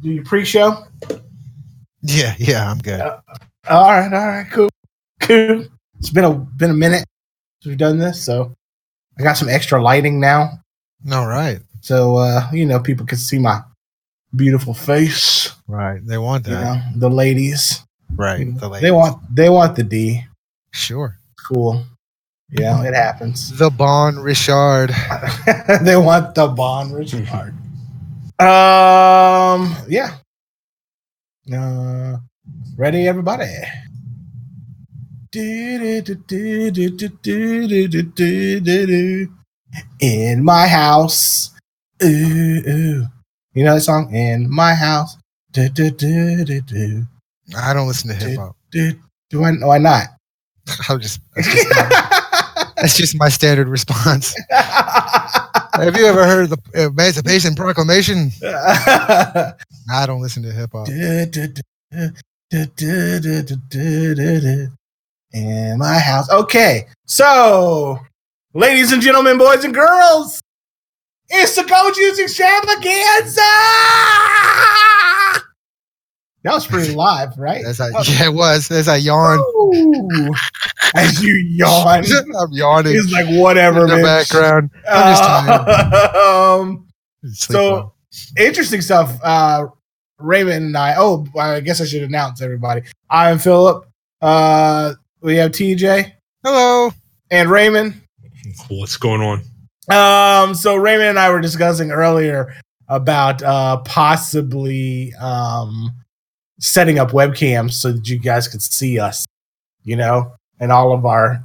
do your pre-show? Yeah, yeah, I'm good. Uh, all right, all right, cool, cool. It's been a been a minute since we've done this, so I got some extra lighting now, All right, so uh, you know people can see my beautiful face. right. They want You that, know, the ladies, right? You know, The they want they want the D. sure. Cool. Yeah, it happens. The Bon Richard. they want the Bon Richard. um, yeah. Uh, ready, everybody? In my house. Ooh, ooh. You know that song? In my house. Do, do, do, do, do, I don't listen to hip hop. do, do I, why not? I'm just that's just, my, that's just my standard response. Have you ever heard the Emancipation Proclamation? I don't listen to hip hop. In my house. Okay, so, ladies and gentlemen, boys and girls, it's the Go Juice Extravaganza! That was pretty live, right? As I, yeah, it was. As I yawn, Ooh. As you yawn, I'm yawning it's like whatever. in the bitch. background. I'm just tired. um, so well. interesting stuff. Uh, Raymond and I. Oh, I guess I should announce everybody. I'm Philip. Uh, we have TJ hello. and Raymond. What's going on? Um, so Raymond and I were discussing earlier about uh possibly um setting up webcams so that you guys could see us, you know, and all of our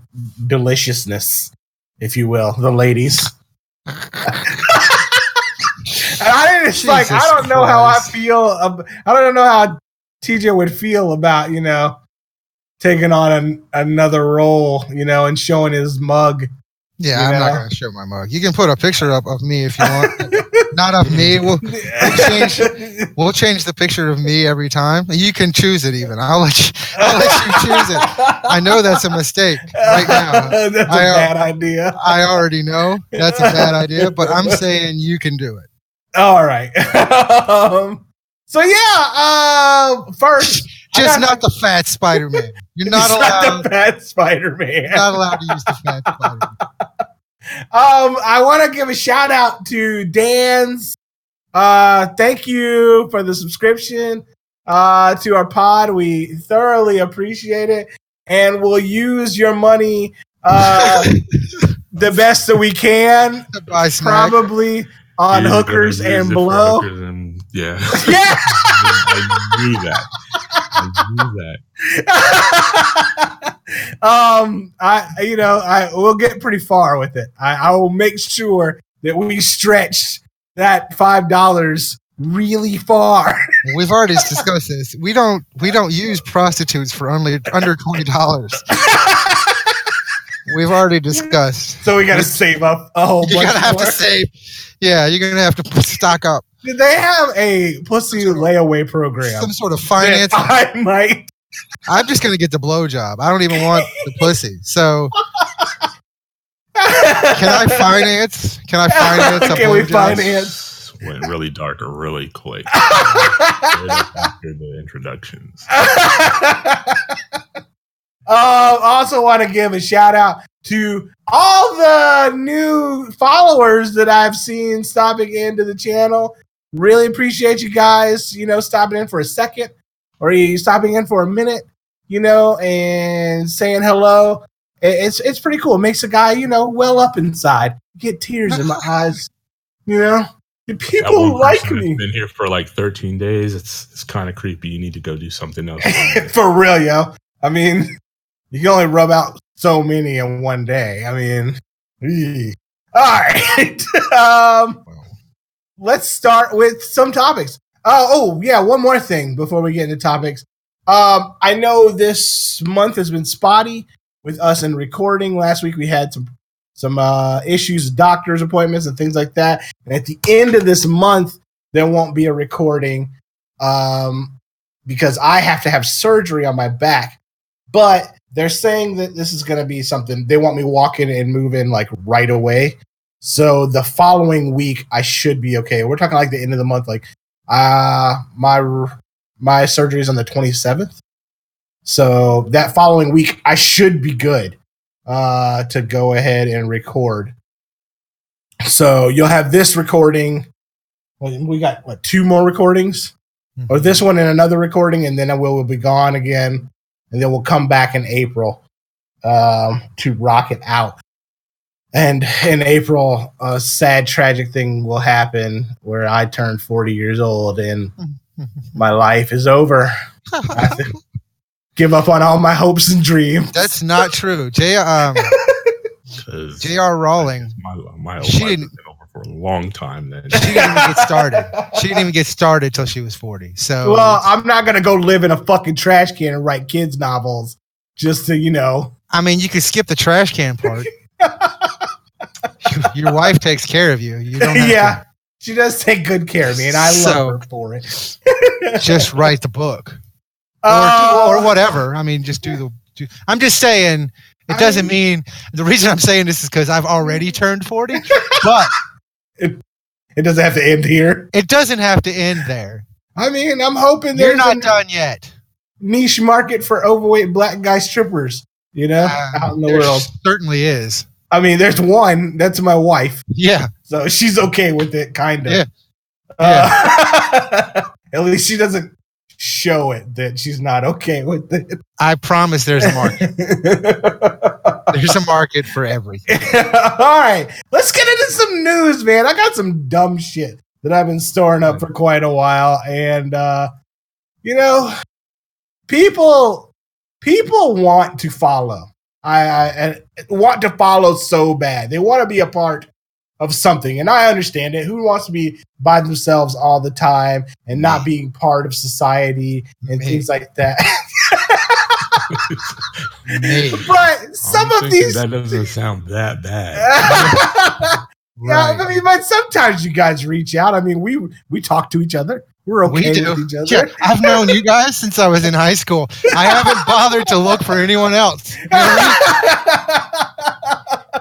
deliciousness, if you will, the ladies. And I it's like I don't know how I feel. ab- I don't know how TJ would feel about you know taking on an, another role, you know, and showing his mug. Yeah, You I'm not gonna show my mug. You can put a picture up of me if you want. not of me. We'll change- we'll change the picture of me every time. You can choose it. Even I'll let you. I'll let you choose it. I know that's a mistake right now. that's a I, bad idea. I already know that's a bad idea, but I'm saying you can do it. All right. um, so yeah, uh, first, Just not the fat Spider Man. You're not allowed. the bad Spider Man. not allowed to use the fat Spider Man. Um, I want to give a shout out to Dan's. Uh, thank you for the subscription uh, to our pod. We thoroughly appreciate it, and we'll use your money uh, the best that we can, To buy snack. probably on You're hookers and it for below. hookers and- yeah, Yeah. I knew that. I knew that. um, I you know I will get pretty far with it. I, I will make sure that we stretch that five dollars really far. We've already discussed this. We don't. We don't use prostitutes for only under twenty dollars. We've already discussed. so we got to save up a whole You bunch. gotta have more. to save. Yeah, you're gonna have to stock up Did they have a pussy layaway program? some sort of finance. I might. I'm just gonna get the blowjob. I don't even want the pussy. So Can can I finance? Can I finance a Can we blowjob? finance? Went really dark really quick after the introductions. Um, also want to give a shout out to all the new followers that I've seen stopping into the channel. Really appreciate you guys, you know, stopping in for a second or you stopping in for a minute, you know, and saying hello. It's it's pretty cool. It makes a guy, you know, well up inside. Get tears in my eyes, you know. The people like me. Been here for like 13 days. It's it's kind of creepy. You need to go do something else. for real, yo. I mean, you can only rub out so many in one day. I mean, all right. um, let's start with some topics. Uh, oh, yeah, one more thing before we get into topics. Um, I know this month has been spotty with us in recording. Last week we had some some uh, issues, doctor's appointments, and things like that. And at the end of this month, there won't be a recording um, because I have to have surgery on my back. But they're saying that this is going to be something they want me walking and moving like right away. So the following week, I should be okay. We're talking like the end of the month, like Uh my my surgery is on the 27th. So that following week I should be good uh to go ahead and record. So you'll have this recording. well, We got what two more recordings? Or this one and another recording, and then I will, will be gone again, and then we'll come back in April um, to rock it out. And in April, a sad, tragic thing will happen where I turn 40 years old and my life is over. I have to give up on all my hopes and dreams. That's not true. J. Um, 'Cause J.R. Rowling. My, my She life didn't- been over for a long time then. She didn't even get started. She didn't even get started till she was forty. So Well, I'm not going to go live in a fucking trash can and write kids' novels just to, you know. I mean, you could skip the trash can part. Your wife takes care of you. You don't yeah. She does take good care of me, and I So- love her for it. just write the book or, Uh, or whatever. I mean, just do the. Do, I'm just saying. It doesn't mean- mean the reason I'm saying this is because I've already turned 40, but It doesn't have to end here. it doesn't have to end there. I mean, I'm hoping You're not done yet. niche market for overweight black guy strippers, you know, Uh, out in the world. certainly is. I mean, there's one. That's my wife, Yeah. so she's okay with it, kind of. Yeah. Uh, at least she doesn't show it that she's not okay with it. I promise there's a market. There's a market for everything. All right, let's get into some news, man. I got some dumb shit that I've been storing up for quite a while, and uh, you know, people people want to follow. I, I and want to follow so bad. They want to be a part of something, and I understand it. Who wants to be by themselves all the time and not Me. being part of society and Me. things like that? But some of these that doesn't sound that bad. Yeah, I mean, but sometimes you guys reach out. I mean, we we talk to each other. We're okay We do. with each other. Yeah, I've known you guys since I was in high school. I haven't bothered to look for anyone else. You know I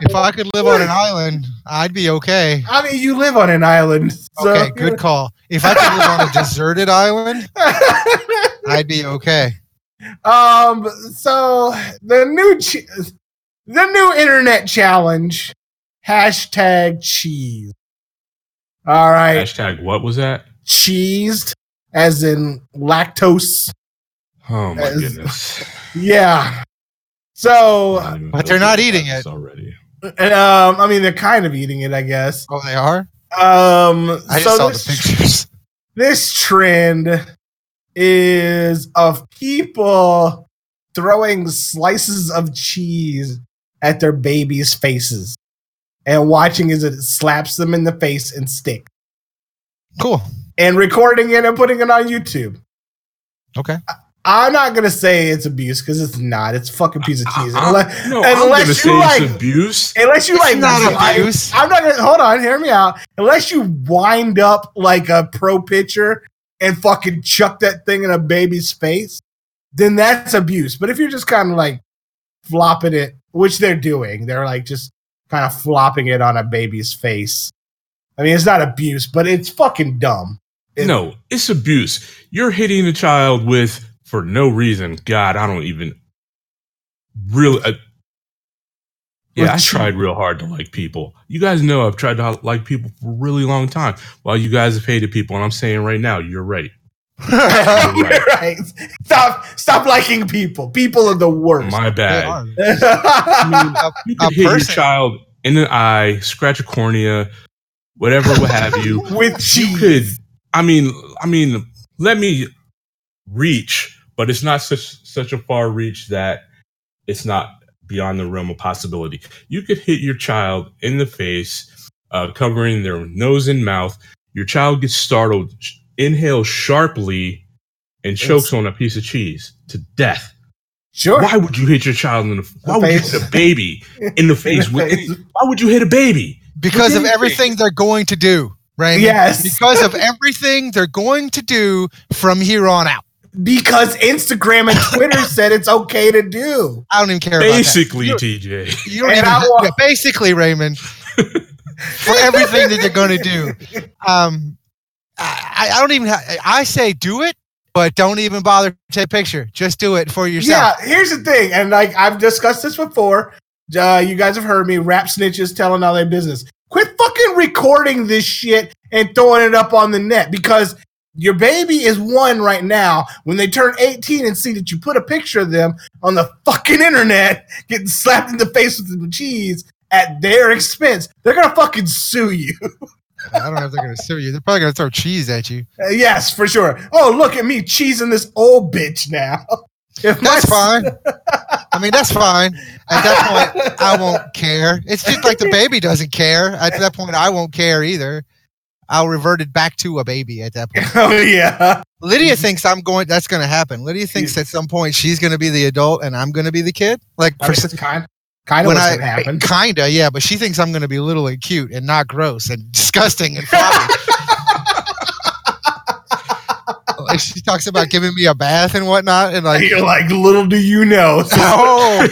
mean? If I could live on an island, I'd be okay. I mean, you live on an island. So, Okay, good call. If I could live on a deserted island, I'd be okay. um. So the new ch- the new internet challenge hashtag cheese. All right, Hashtag what was that? cheesed as in lactose. Oh my As- goodness. Yeah. So, I don't even But they're not eating it it. is already. um, I mean, they're kind of eating it, I guess. Oh, they are? Um, I just so saw this, the pictures. this trend is of people throwing slices of cheese at their babies' faces and watching as it slaps them in the face and stick Cool. and recording it and putting it on YouTube. Okay. I'm not gonna say it's abuse because it's not. It's a fucking piece of cheese. I- Unless, no, I'm unless gonna you say like, it's abuse. unless you It's like, not I- abuse. I'm not gonna hold on. Hear me out. Unless you wind up like a pro pitcher and fucking chuck that thing in a baby's face, then that's abuse. But if you're just kind of like flopping it, which they're doing, they're like just kind of flopping it on a baby's face. I mean, it's not abuse, but it's fucking dumb. It- No, it's abuse. You're hitting a child with for no reason. God, I don't even really. Uh, yeah, I tried real hard to like people. You guys know I've tried to like people for a really long time. While you guys have hated people, and I'm saying right now, you're right. You're right. Stop, stop liking people. People are the worst. My bad. I mean, you A could hit your child in the eye, scratch a cornea, whatever, what have you. With you cheese. could i mean i mean let me reach but it's not such such a far reach that it's not beyond the realm of possibility you could hit your child in the face uh, covering their nose and mouth your child gets startled sh- inhales sharply and chokes on a piece of cheese to death Sure. why would you hit your child in the why would you hit a baby in the face with face. why would you hit a baby because of everything they're going to do, right? Yes. Because of everything they're going to do from here on out. Because Instagram and Twitter said it's okay to do. I don't even care about that. basically tj You don't And even, I wa- basically, Raymond, for everything that they're going to do. Um, I, I don't even. Ha- I say do it, but don't even bother to take a picture. Just do it for yourself. Yeah, here's the thing, and like I've discussed this before. Uh, you guys have heard me rap snitches telling all their business. Quit fucking recording this shit and throwing it up on the net because your baby is one right now. When they turn 18 and see that you put a picture of them on the fucking internet getting slapped in the face with the cheese at their expense, they're gonna fucking sue you. I don't know if they're gonna sue you. They're probably gonna throw cheese at you. Uh, yes, for sure. Oh, look at me cheesing this old bitch now. If That's fine. I mean, that's fine. At that point, I won't care. It's just like the baby doesn't care. At that point, I won't care either. I'll revert it back to a baby at that point. oh yeah. Lydia thinks I'm going. That's going to happen. Lydia thinks at some point she's going to be the adult and I'm going to be the kid. Like I for mean, kind kind of when what's I gonna kinda yeah, but she thinks I'm going to be little and cute and not gross and disgusting and floppy. like oh, she talks about giving me a bath and whatnot, and like, You're like, little do you know. So oh,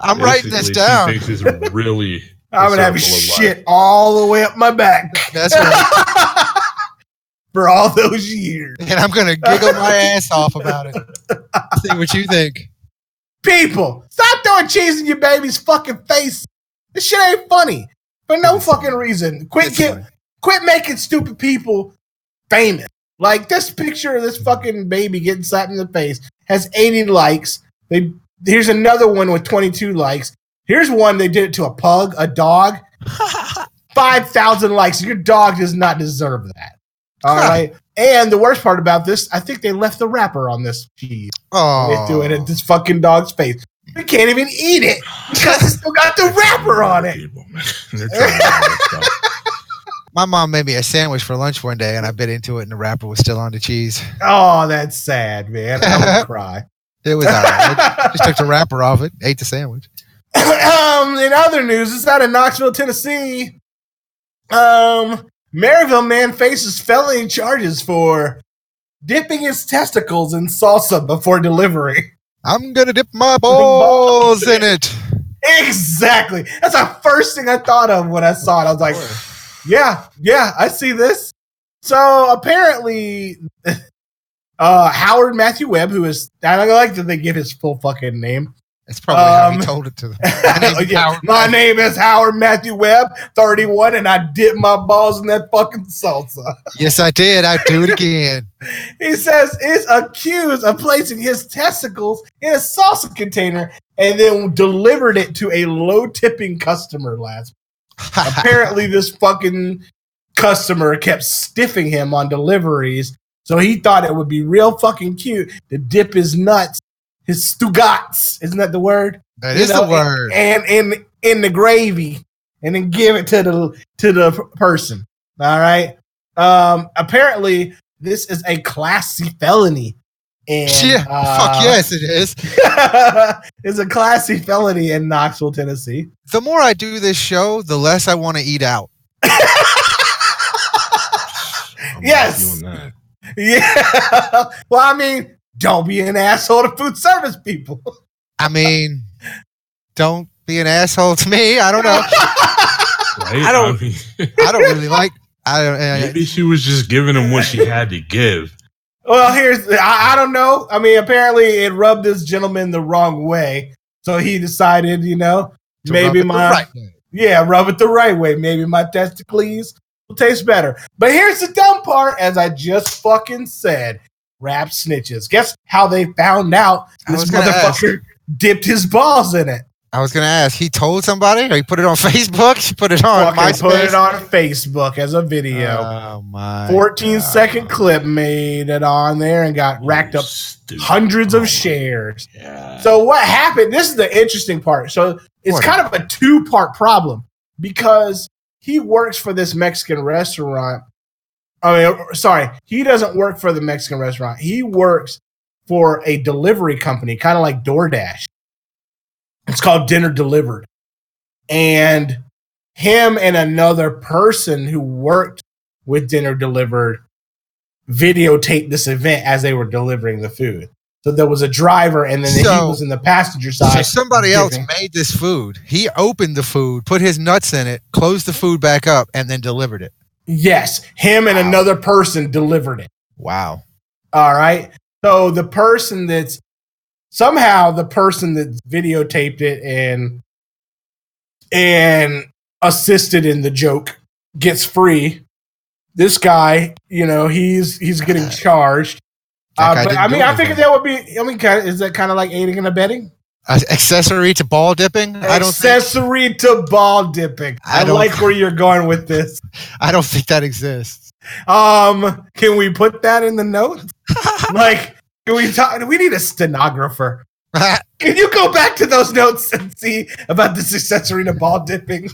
I'm writing this down. She thinks it's really. I'm gonna have circle life. shit all the way up my back That's right. for all those years. and I'm gonna giggle my ass off about it. See what you think. People, stop throwing cheese in your baby's fucking face. This shit ain't funny for no fucking reason. Quit get, quit making stupid people famous. Like this picture of this fucking baby getting slapped in the face has 80 likes. They here's another one with 22 likes. Here's one they did it to a pug, a dog. 5,000 likes. Your dog does not deserve that. All Huh. right. And the worst part about this, I think they left the wrapper on this cheese. Oh. They threw it at this fucking dog's face. We can't even eat it because it's still got the wrapper on it. People, man. They're trying all this stuff. my mom made me a sandwich for lunch one day, and I bit into it, and the wrapper was still on the cheese. Oh, that's sad, man. I would cry. It was all right. I just took the wrapper off it, ate the sandwich. um, in other news, it's out of Knoxville, Tennessee. Um, Maryville man faces felony charges for dipping his testicles in salsa before delivery. I'm gonna dip my balls in it. Exactly. That's the first thing I thought of when I saw it. I was like, yeah, yeah, I see this. So apparently, uh, Howard Matthew Webb, who is, I don't like that they give his full fucking name. That's probably how Um, he told it to them. My name is Yeah, Howard my Matthew. name is Howard Matthew Webb, 31, and I dip my balls in that fucking salsa. Yes, I did. I do it again. He says is accused of placing his testicles in a salsa container and then delivered it to a low tipping customer last. Apparently, this fucking customer kept stiffing him on deliveries, so he thought it would be real fucking cute to dip his nuts, his stugats, isn't that the word? that You is know, the word. and in in the gravy and then give it to the to the person all right um apparently this is a class C felony and yeah, uh, fuck yes, it is. it's a classy felony in Knoxville Tennessee The more I do this show, the less I want to eat out. Yes. yeah well I mean don't be an asshole to food service people I mean, don't be an asshole to me. I don't know. Right? I don't- mean, I don't really like. I don't. Uh, maybe she was just giving him what she had to give. Well, here's I, I don't know. I mean, apparently it rubbed this gentleman the wrong way, so he decided, you know, to maybe rub my right yeah, rub it the right way. Maybe my testicles will taste better. But here's the dumb part, as I just fucking said, rap snitches. Guess how they found out this was gonna motherfucker dipped his balls in it. I was gonna ask. He told somebody, or he put it on Facebook. He put it on Fucking put it on Facebook as a video. Oh my! 14 God. second clip made it on there and got racked up Stupid. hundreds Oh of shares. God. So what happened? This is the interesting part. So it's What? kind of a two part problem because he works for this Mexican restaurant. I mean, sorry, he doesn't work for the Mexican restaurant. He works for a delivery company, kind of like DoorDash. It's called Dinner Delivered. And him and another person who worked with Dinner Delivered videotaped this event as they were delivering the food. So there was a driver, and then he was in the passenger side. So somebody else made this food. He opened the food, put his nuts in it, closed the food back up, and then delivered it. Yes, him and Wow. another person delivered it. Wow. All right. So the person that's somehow the person that videotaped it and and assisted in the joke gets free. This guy, you know, he's he's getting charged. Uh, but I mean, I figured that would be. I mean, is that kind of like aiding and abetting? Accessory to ball dipping? I don't think Accessory to ball dipping. I I, don't- like where you're going with this. I don't think that exists. Um, can we put that in the notes? like, can we talk? We need a stenographer. Can you go back to those notes and see about this accessory to ball dipping?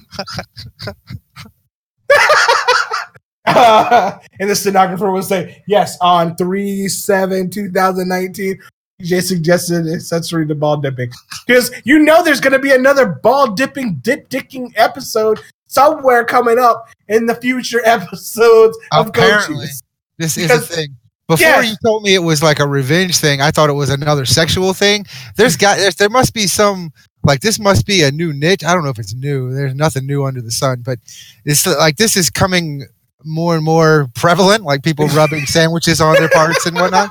Uh, and the stenographer will say, yes, on 3 7 2019, TJ suggested accessory to ball dipping. Because you know there's going to be another ball dipping, dip dicking episode somewhere coming up in the future episodes of Apparently. Chiefs. This is a thing. Before you told me it was like a revenge thing, I thought it was another sexual thing. There's got there's, there must be some like this must be a new niche. I don't know if it's new. There's nothing new under the sun, but it's like this is coming more and more prevalent. Like people rubbing sandwiches on their parts and whatnot.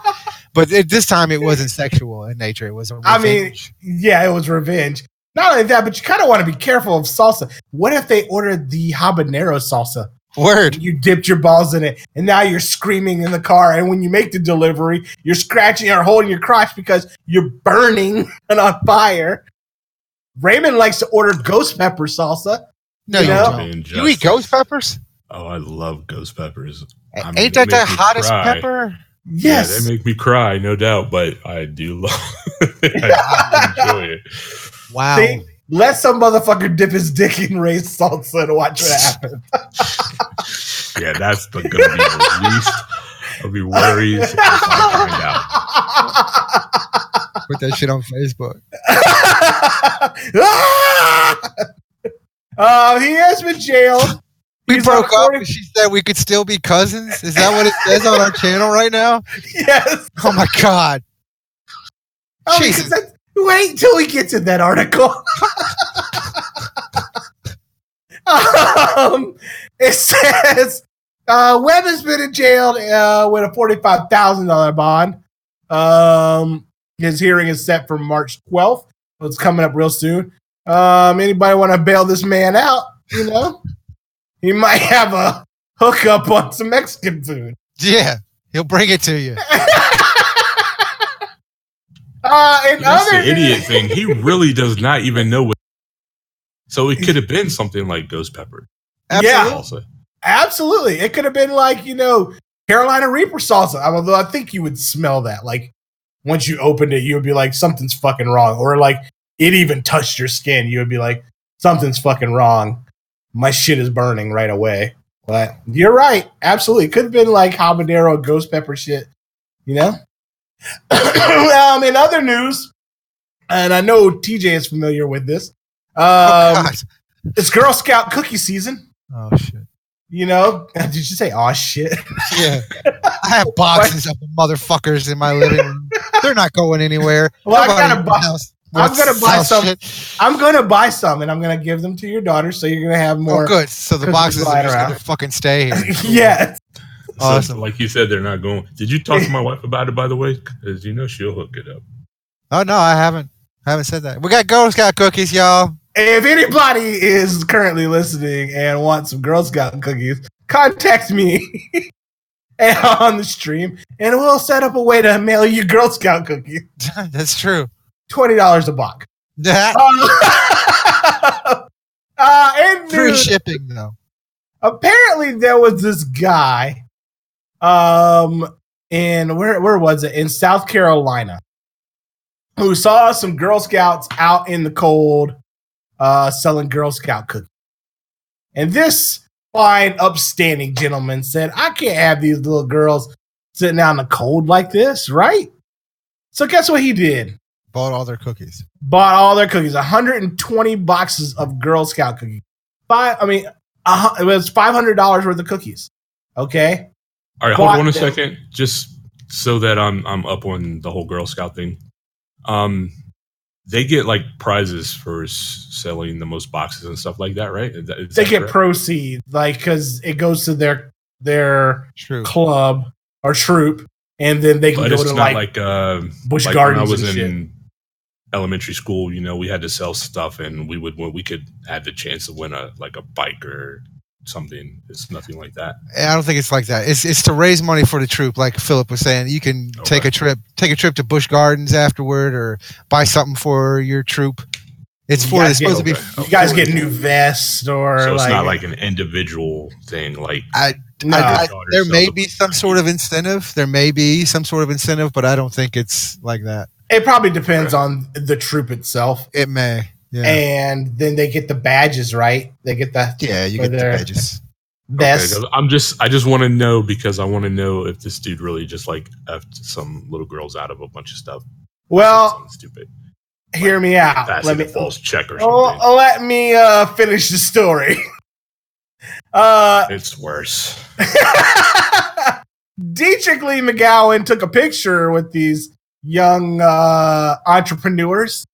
But it, this time it wasn't sexual in nature. It was i mean. Yeah, it was revenge. Not only that, but you kind of want to be careful of salsa. What if they ordered the habanero salsa? word. You dipped your balls in it, and now you're screaming in the car. And when you make the delivery, you're scratching or holding your crotch because you're burning and on fire. Raymond likes to order ghost pepper salsa. No, you you, know? don't. You eat ghost peppers? Oh, I love ghost peppers. I mean, Ain't that the hottest cry. pepper? Yes. Yeah, they make me cry, no doubt, but I do love I do enjoy it. Wow. See? Let some motherfucker dip his dick in raised salsa and watch what happens. Yeah, that's the, gonna be the least of your worries if I find out. Put that shit on Facebook. uh, he has been jailed. We He's broke up and she said we could still be cousins. Is that what it says on our channel right now? Yes. Oh my god. Oh, Jesus. wait till we get to that article. um, it says uh, Webb has been in jail uh, with a forty-five thousand dollar bond. Um, his hearing is set for March twelfth. It's coming up real soon. Um, anybody want to bail this man out? You know, he might have a hookup on some Mexican food. Yeah. He'll bring it to you. Uh, and That's other the idiot thing. He really does not even know what. So it could have been something like ghost pepper. Yeah. Also, Absolutely. It could have been like, you know, Carolina Reaper salsa. Although I think you would smell that. Like once you opened it, you would be like, something's fucking wrong. Or like it even touched your skin. You would be like, something's fucking wrong. My shit is burning right away. But you're right. Absolutely. Could have been like habanero ghost pepper shit, you know? um, in other news, and I know TJ is familiar with this. oh Um, god. it's Girl Scout cookie season. Oh shit. You know, did you say "oh shit"? Yeah. I have boxes of motherfuckers in my living room. They're not going anywhere. Well, I got a box. I'm gonna buy sell some- shit. I'm gonna buy some, and I'm gonna give them to your daughter, so you're gonna have oh, more. Oh, good. So the boxes are just around. gonna fucking stay here. yes. So, Awesome. like you said, they're not going. Did you talk to my wife about it, by the way? Because you know she'll hook it up. Oh no, I haven't. I haven't said that. We got Girl Scout cookies, y'all. If anybody is currently listening and wants some Girl Scout cookies, contact me on the stream, and we'll set up a way to mail you Girl Scout cookies. That's true. Twenty dollars a box. That Uh, uh, and free news- shipping though. apparently there was this guy um in where where was it in south carolina who saw some girl scouts out in the cold uh selling girl scout cookies and this fine upstanding gentleman said i can't have these little girls sitting out in the cold like this right so guess what he did Bought all their cookies. bought all their cookies 120 boxes of girl scout cookies five i mean uh, it was $500 worth of cookies okay All right, hold Bought on a them. second, just so that I'm I'm up on the whole Girl Scout thing. Um, they get like prizes for s- selling the most boxes and stuff like that, right? Is that- is they that get correct? proceeds like because it goes to their their True. club or troop, and then they can but go it's to not like, like, uh, Busch like when I Gardens was and shit. In elementary school. You know, we had to sell stuff, and we would we could have the chance to win a like a bike or something. It's nothing like that. I don't think it's like that. It's it's to raise money for the troop, like Philip was saying. You can take a trip, take a trip to Busch Gardens afterward, or buy something for your troop. It's You for guys it's supposed get- to be. you guys get new vests or So it's like, not like an individual thing. Like I, no, I, I, there may be some sort of incentive. There may be some sort of incentive, but I don't think it's like that. It probably depends on the troop itself, It may. Yeah. and then they get the badges right. They get the yeah, you for get the badges. vest. Okay, 'cause I'm just I just want to know because I want to know if this dude really just like effed some little girls out of a bunch of stuff. well, Something stupid. hear me out. Let me false check or something. Oh, let me uh, finish the story. uh, It's worse. Dietrich Lee McGowan took a picture with these young uh, entrepreneurs,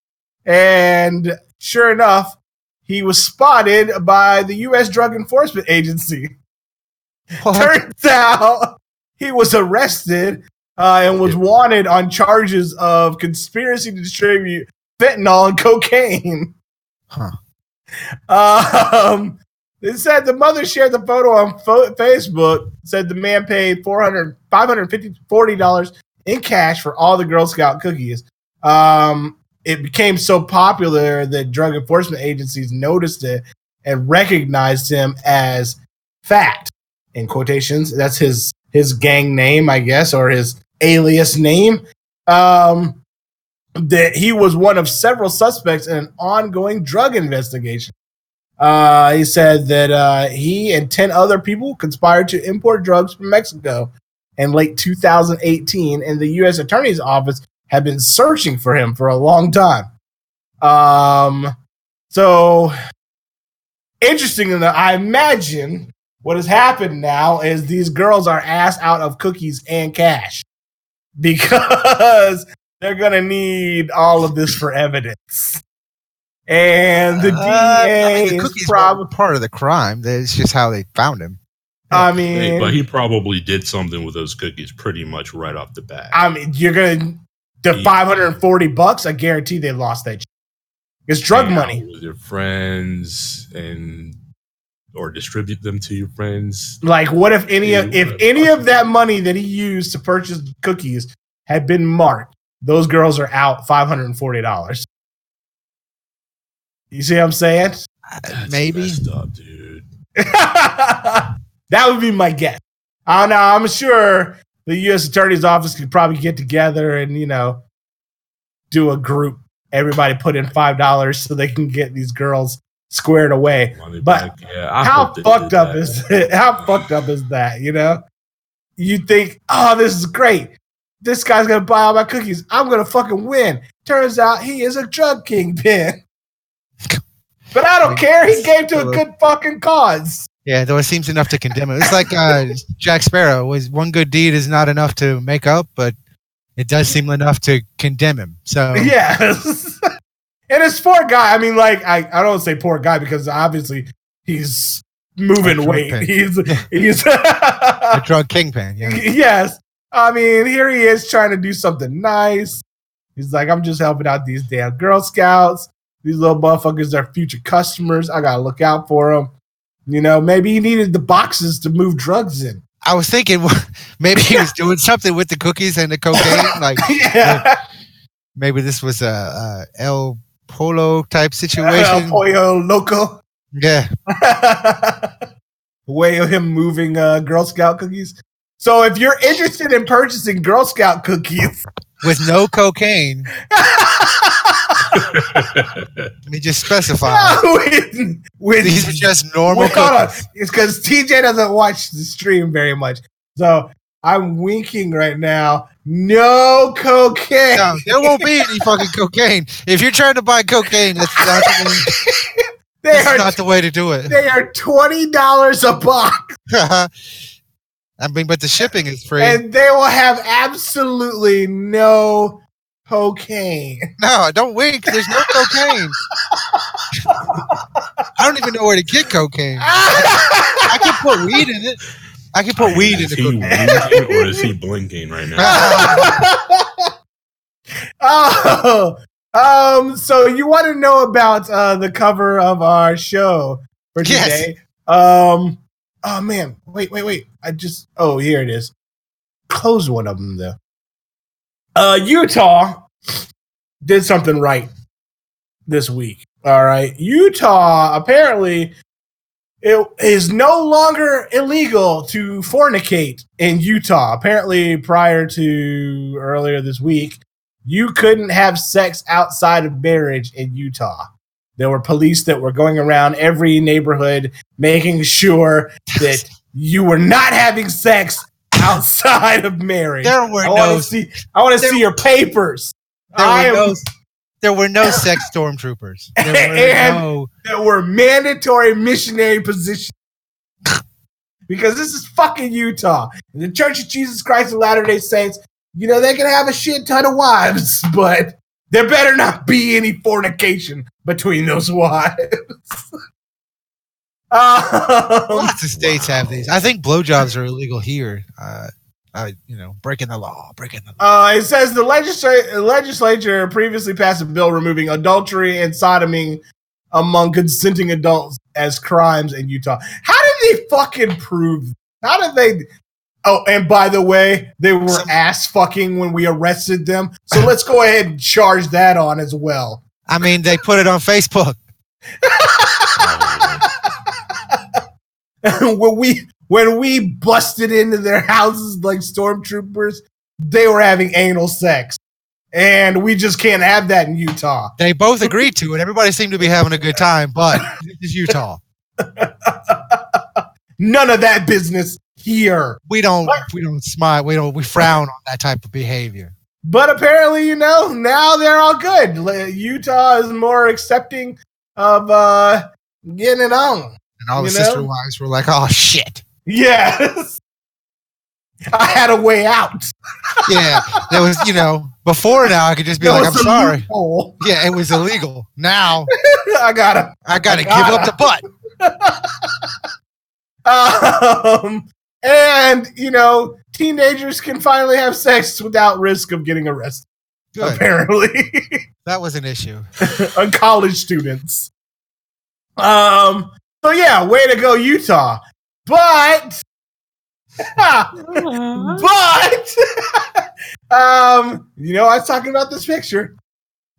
and sure enough, he was spotted by the U.S. Drug Enforcement Agency. Turns out he was arrested uh, and was wanted on charges of conspiracy to distribute fentanyl and cocaine. Huh. Um, it said the mother shared the photo on fo- Facebook. Said the man paid 400 550 40 dollars in cash for all the Girl Scout cookies. Um, it became so popular that drug enforcement agencies noticed it and recognized him as Fat in quotations. That's his his gang name, I guess, or his alias name. Um, that he was one of several suspects in an ongoing drug investigation. Uh, he said that uh, he and 10 other people conspired to import drugs from Mexico in late 2018, and the U.S. Attorney's Office had been searching for him for a long time. Um, so, interesting enough, I imagine what has happened now is these girls are asked out of cookies and cash because they're going to need all of this for evidence. And the Uh, I mean, the is probably, part of the crime. It's just how they found him. I Hey, mean, but he probably did something with those cookies pretty much right off the bat. I mean, you're gonna the Yeah. 540 bucks. I guarantee they lost that. It's drug Hang money. with your friends and or distribute them to your friends. Like, what if any of if any of that money that he used to purchase cookies had been marked? Those girls are out 540 dollars. You see what I'm saying? That's Maybe. messed up, dude. that would be my guess. I don't know. I'm sure the U.S. Attorney's Office could probably get together and you know do a group. Everybody put in five dollars so they can get these girls squared away. Money But. Yeah, How fucked up that. is it? How fucked up is that? You know, you think, oh, this is great. This guy's gonna buy all my cookies. I'm gonna fucking win. Turns out he is a drug kingpin. But I don't care. He gave to a good fucking cause. Yeah, though it seems enough to condemn him. It's like uh, Jack Sparrow was one good deed is not enough to make up, but it does seem enough to condemn him. So Yes. and this poor guy, I mean, like, I, I don't say poor guy because obviously he's moving A weight. He's he's a drug kingpin. Yeah. yes. I mean, here he is trying to do something nice. He's like, I'm just helping out these damn Girl Scouts. These little motherfuckers are future customers. I gotta look out for them. You know, maybe he needed the boxes to move drugs in. I was thinking maybe he was doing something with the cookies and the cocaine. Like yeah. maybe this was a, a El Pollo type El situation. Pollo Loco. Yeah, way of him moving uh, Girl Scout cookies. So if you're interested in purchasing Girl Scout cookies, with no cocaine. Let me just specify. with, with These are just normal Wait, hold on. It's because TJ doesn't watch the stream very much. So I'm winking right now. No cocaine. No, there won't be any fucking cocaine. If you're trying to buy cocaine, that's not, they that's are not the way to do it. they are twenty dollars a box, I mean, but the shipping is free. and they will have absolutely no cocaine. No, don't wink. There's no cocaine. I don't even know where to get cocaine. I can put weed in it. I can put weed in Is the cocaine. or is he blinking right now? oh, um, so you want to know about uh, the cover of our show for Yes. today? Um, oh man, wait, wait, wait. I just oh here it is. Close one of them though. Uh, Utah did something right this week. All right, Utah apparently it is no longer illegal to fornicate in Utah. Apparently, prior to earlier this week, you couldn't have sex outside of marriage in Utah. There were police that were going around every neighborhood making sure that you were not having sex outside of marriage. There were I want no to see. I want to see your papers. there I were am- no there were no sex stormtroopers. There were And- no that were mandatory missionary positions. because this is fucking Utah. And the Church of Jesus Christ of Latter day Saints, you know, they can have a shit ton of wives, but there better not be any fornication between those wives. Um, lots of states have these. I think blowjobs are illegal here. Uh, I, you know, breaking the law, breaking the law. Uh, it says the legisla- legislature previously passed a bill removing adultery and sodomy among consenting adults as crimes in Utah. How did they fucking prove? How did they? Oh, and by the way, they were ass fucking when we arrested them. So let's go ahead and charge that on as well. I mean, they put it on Facebook. when we when we busted into their houses like stormtroopers, they were having anal sex, and we just can't have that in Utah. They both agreed to it. Everybody seemed to be having a good time, but this is Utah. None of that business here. We don't What? we don't smile. We don't we frown on that type of behavior. But apparently, you know, now they're all good. Utah is more accepting of uh getting it on. And all the You know? sister wives were like, "Oh shit." Yes. I had a way out. Yeah, there was, you know, before now I could just be like, "I'm sorry." loophole. Yeah, it was illegal. Now I gotta I got to I give up the butt. um and you know, teenagers can finally have sex without risk of getting arrested, Good. apparently. That was an issue. on college students. Um. So yeah, way to go, Utah. But, but, um, you know, I was talking about this picture.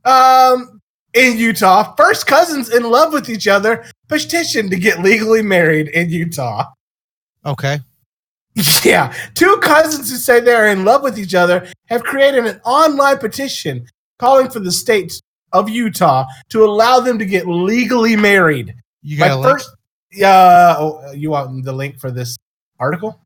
Um, in Utah, first cousins in love with each other petition to get legally married in Utah. Okay. Yeah, two cousins who say they're in love with each other have created an online petition calling for the state of Utah to allow them to get legally married. You My got a link first, uh, oh, you want the link for this article?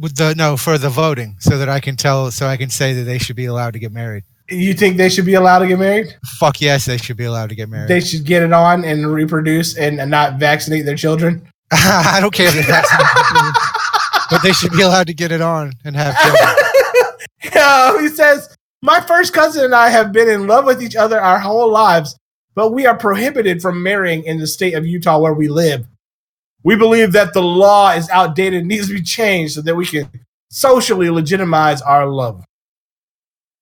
with the no for the voting so that I can tell so I can say that they should be allowed to get married. You think they should be allowed to get married? Fuck yes, they should be allowed to get married. They should get it on and reproduce and, not vaccinate their children. I don't care if that's but they should be allowed to get it on and have children. Yeah, he says, My first cousin and I have been in love with each other our whole lives, but we are prohibited from marrying in the state of Utah where we live. We believe that the law is outdated and needs to be changed so that we can socially legitimize our love.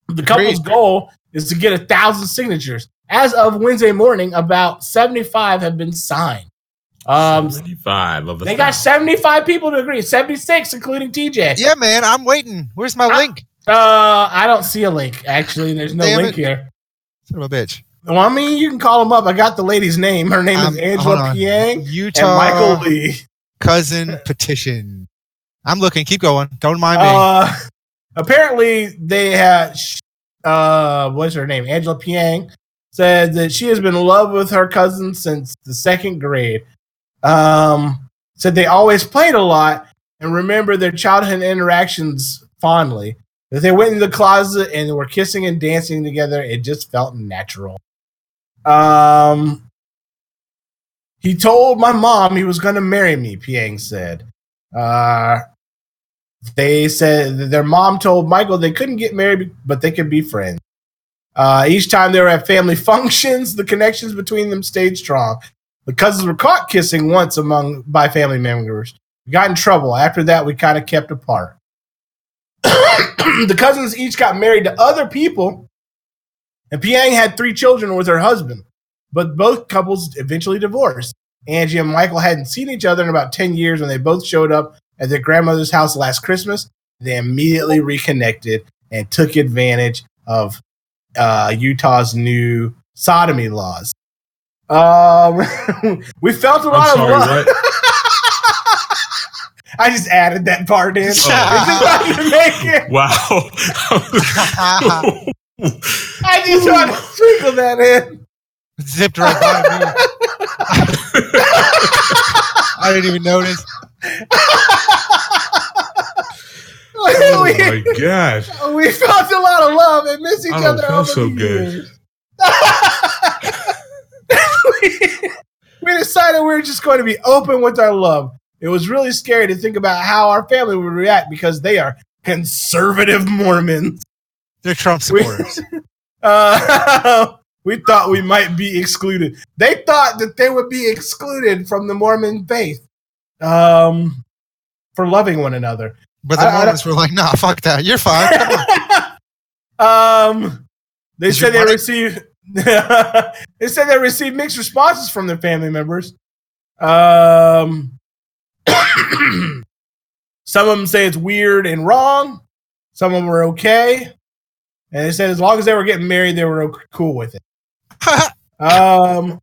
The couple's goal is to get a thousand signatures. As of Wednesday morning, about 75 have been signed. Um, 75 of a they got 75 people to agree, 76, including TJ. Yeah, man, I'm waiting. Where's my I- link? Uh, I don't see a link. Actually, there's no Damn link it. here. Son of a bitch. Well, I mean, you can call them up. I got the lady's name. Her name Um, is Angela on. Piang and Utah Michael Lee. cousin petition. I'm looking. Keep going. Don't mind me. Uh, apparently, they had. Uh, what's her name? Angela Piang said that she has been in love with her cousin since the second grade. Um, said they always played a lot and remember their childhood interactions fondly. That they went in the closet and were kissing and dancing together. It just felt natural. Um, he told my mom he was going to marry me. Piang said. Uh, they said their mom told Michael they couldn't get married, but they could be friends. Uh, each time they were at family functions, the connections between them stayed strong. The cousins were caught kissing once among by family members. We got in trouble. After that, we kind of kept apart. the cousins each got married to other people, and Piang had three children with her husband, but both couples eventually divorced. Angie and Michael hadn't seen each other in about 10 years when they both showed up at their grandmother's house last Christmas. They immediately reconnected and took advantage of uh, Utah's new sodomy laws. Um, we felt a lot I'm sorry, of love. I just added that part in. It's Oh. just wanted to make it. Wow. I just wanted to sprinkle that in. Zipped right by me. I didn't even notice. oh we, my gosh. we felt a lot of love and miss each I don't other. feel over so the good. we, we decided we were just going to be open with our love. It was really scary to think about how our family would react because they are conservative Mormons. They're Trump supporters. Uh, we thought we might be excluded. They thought that they would be excluded from the Mormon faith um, for loving one another. But the I- I Mormons were like, nah, fuck that. You're fine. Um, they Is said they received. they said they received mixed responses from their family members. Um, some of them say it's weird and wrong. Some of them were okay, and they said as long as they were getting married, they were o- cool with it. Um,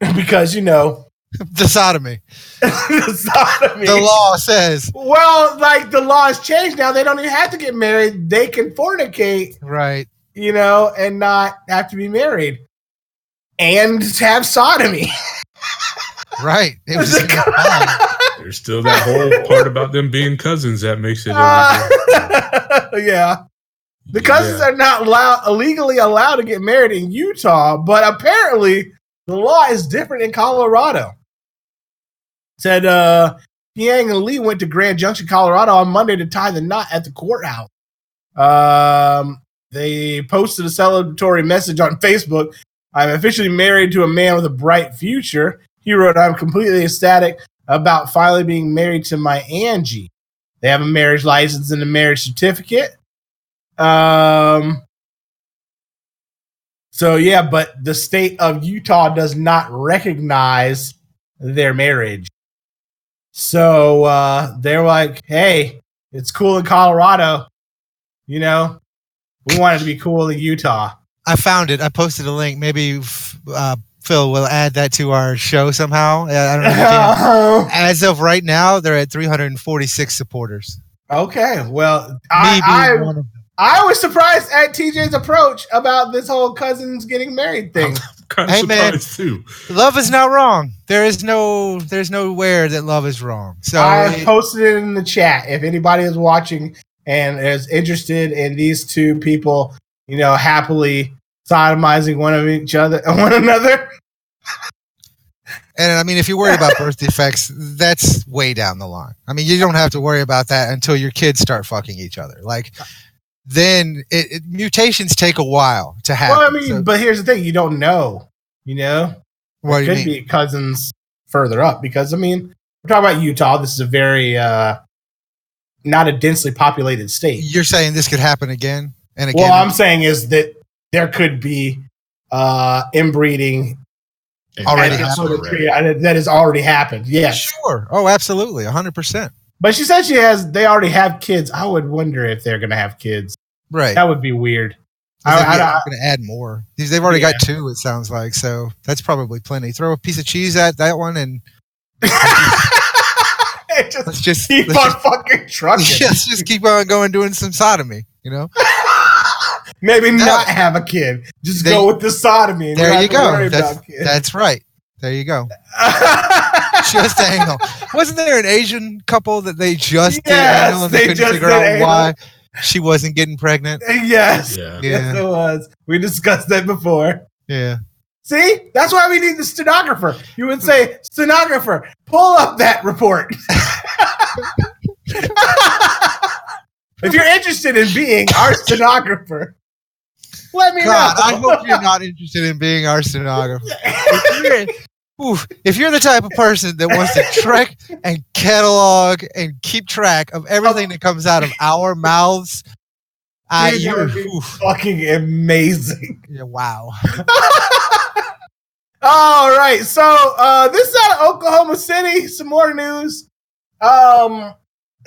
because you know the sodomy. sodomy. The law says. Well, like the law has changed now. They don't even have to get married. They can fornicate, Right. you know, and not have to be married and have sodomy. Right. It was just fine. There's still that whole part about them being cousins that makes it. Uh, yeah. The cousins Yeah. are not allowed, illegally allowed to get married in Utah, but apparently the law is different in Colorado. Said uh Piang and Lee went to Grand Junction, Colorado on Monday to tie the knot at the courthouse. Um, they posted a celebratory message on Facebook. I'm officially married to a man with a bright future. He wrote, I'm completely ecstatic about finally being married to my Angie. They have a marriage license and a marriage certificate. Um, so yeah, but the state of Utah does not recognize their marriage. So uh, they're like, "Hey, it's cool in Colorado, you know. We want it to be cool in Utah." I found it. I posted a link. Maybe uh, Phil will add that to our show somehow. Uh, I don't know. If you can. As of right now, they're at 346 supporters. okay, well, I, I one of them. I was surprised at TJ's approach about this whole cousins getting married thing. kind of Hey, man. too. Love is not wrong. There is no. There's nowhere that love is wrong. So I it- posted it in the chat. If anybody is watching and is interested in these two people, you know, happily sodomizing one of each other, one another. And I mean, if you're worried about birth defects, that's way down the line. I mean, you don't have to worry about that until your kids start fucking each other. Like, then it, it, mutations take a while to happen. Well, I mean, So- but here's the thing: you don't know. You know, what do it you could mean? be cousins further up because I mean, we're talking about Utah. This is a very uh not a densely populated state. You're saying this could happen again and again? What I'm saying is that there could be uh inbreeding Already at- happened sort of- yeah, that has already happened. Yes. Sure. Oh, absolutely. 100%. But she said she has. They already have kids. I would wonder if they're gonna have kids. Right. That would be weird. I, going to add more. They've already got two, it sounds like. So that's probably plenty. Throw a piece of cheese at that one and just let's just, keep let's on just, fucking trucking. let's just keep on going doing some sodomy, you know? Maybe That- not have a kid. Just There- go with the sodomy. There you have to worry go. That's, that's right. There you go. Just anal. Wasn't there an Asian couple that they just did anal and they they couldn't figure out anal. why she wasn't getting pregnant? yes. Yeah. Yes, it was. We discussed that before. Yeah. See, that's why we need the stenographer. You would say, stenographer, pull up that report. if you're interested in being our stenographer, Let me God, know. I hope you're not interested in being our stenographer. If you're, oof, if you're the type of person that wants to track and catalog and keep track of everything that comes out of our mouths, I, Dude, you're, oof, fucking amazing. yeah, wow. All right, so uh, this is out of Oklahoma City. Some more news. Um,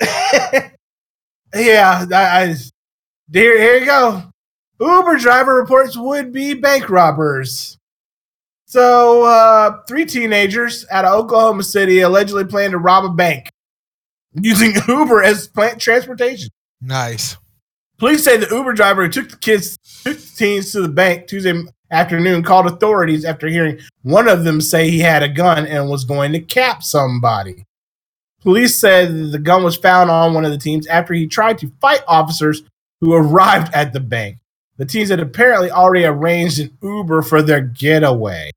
yeah, I, I here here you go. Uber driver reports would be bank robbers. So, uh, three teenagers out of Oklahoma City allegedly plan to rob a bank using Uber as plant transportation. Nice. Police say the Uber driver who took the kids, took the teens to the bank Tuesday afternoon, called authorities after hearing one of them say he had a gun and was going to cap somebody. Police said the gun was found on one of the teens after he tried to fight officers who arrived at the bank. The teens had apparently already arranged an Uber for their getaway.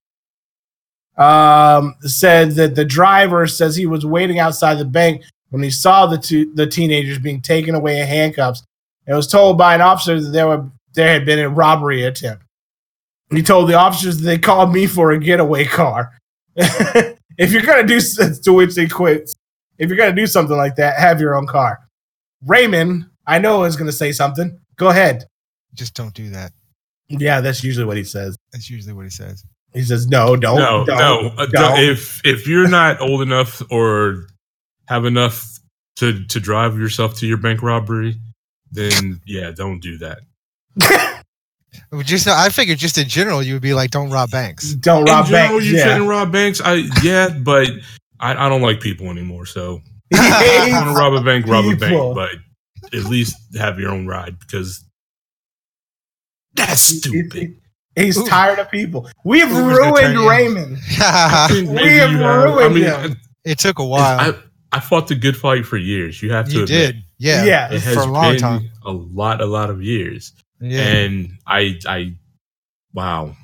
Um, said that the driver says he was waiting outside the bank when he saw the two the teenagers being taken away in handcuffs and was told by an officer that there were there had been a robbery attempt. He told the officers that they called me for a getaway car. if you're gonna do s- to which they quit, if you're gonna do something like that, have your own car. Raymond, I know is gonna say something. Go ahead. Just don't do that. Yeah, that's usually what he says. That's usually what he says. He says, "No, don't, no, don't, no. uh, don't." If if you're not old enough or have enough to to drive yourself to your bank robbery, then yeah, don't do that. Well, Just, I figured, just in general, you would be like, "Don't rob banks." don't In rob general, banks." you Yeah. shouldn't rob banks. I yeah, but I, I don't like people anymore. So He if you want to rob a bank, rob a bank, but at least have your own ride because that's stupid. He's Ooh. tired of people. We've Uber's ruined. Raymond. we have you have- I ruined mean, him. it took a while. I, I fought the good fight for years. You have to you admit. did, yeah, Yeah. It for has a long been time. a lot, a lot of years, Yeah. and I, I, wow,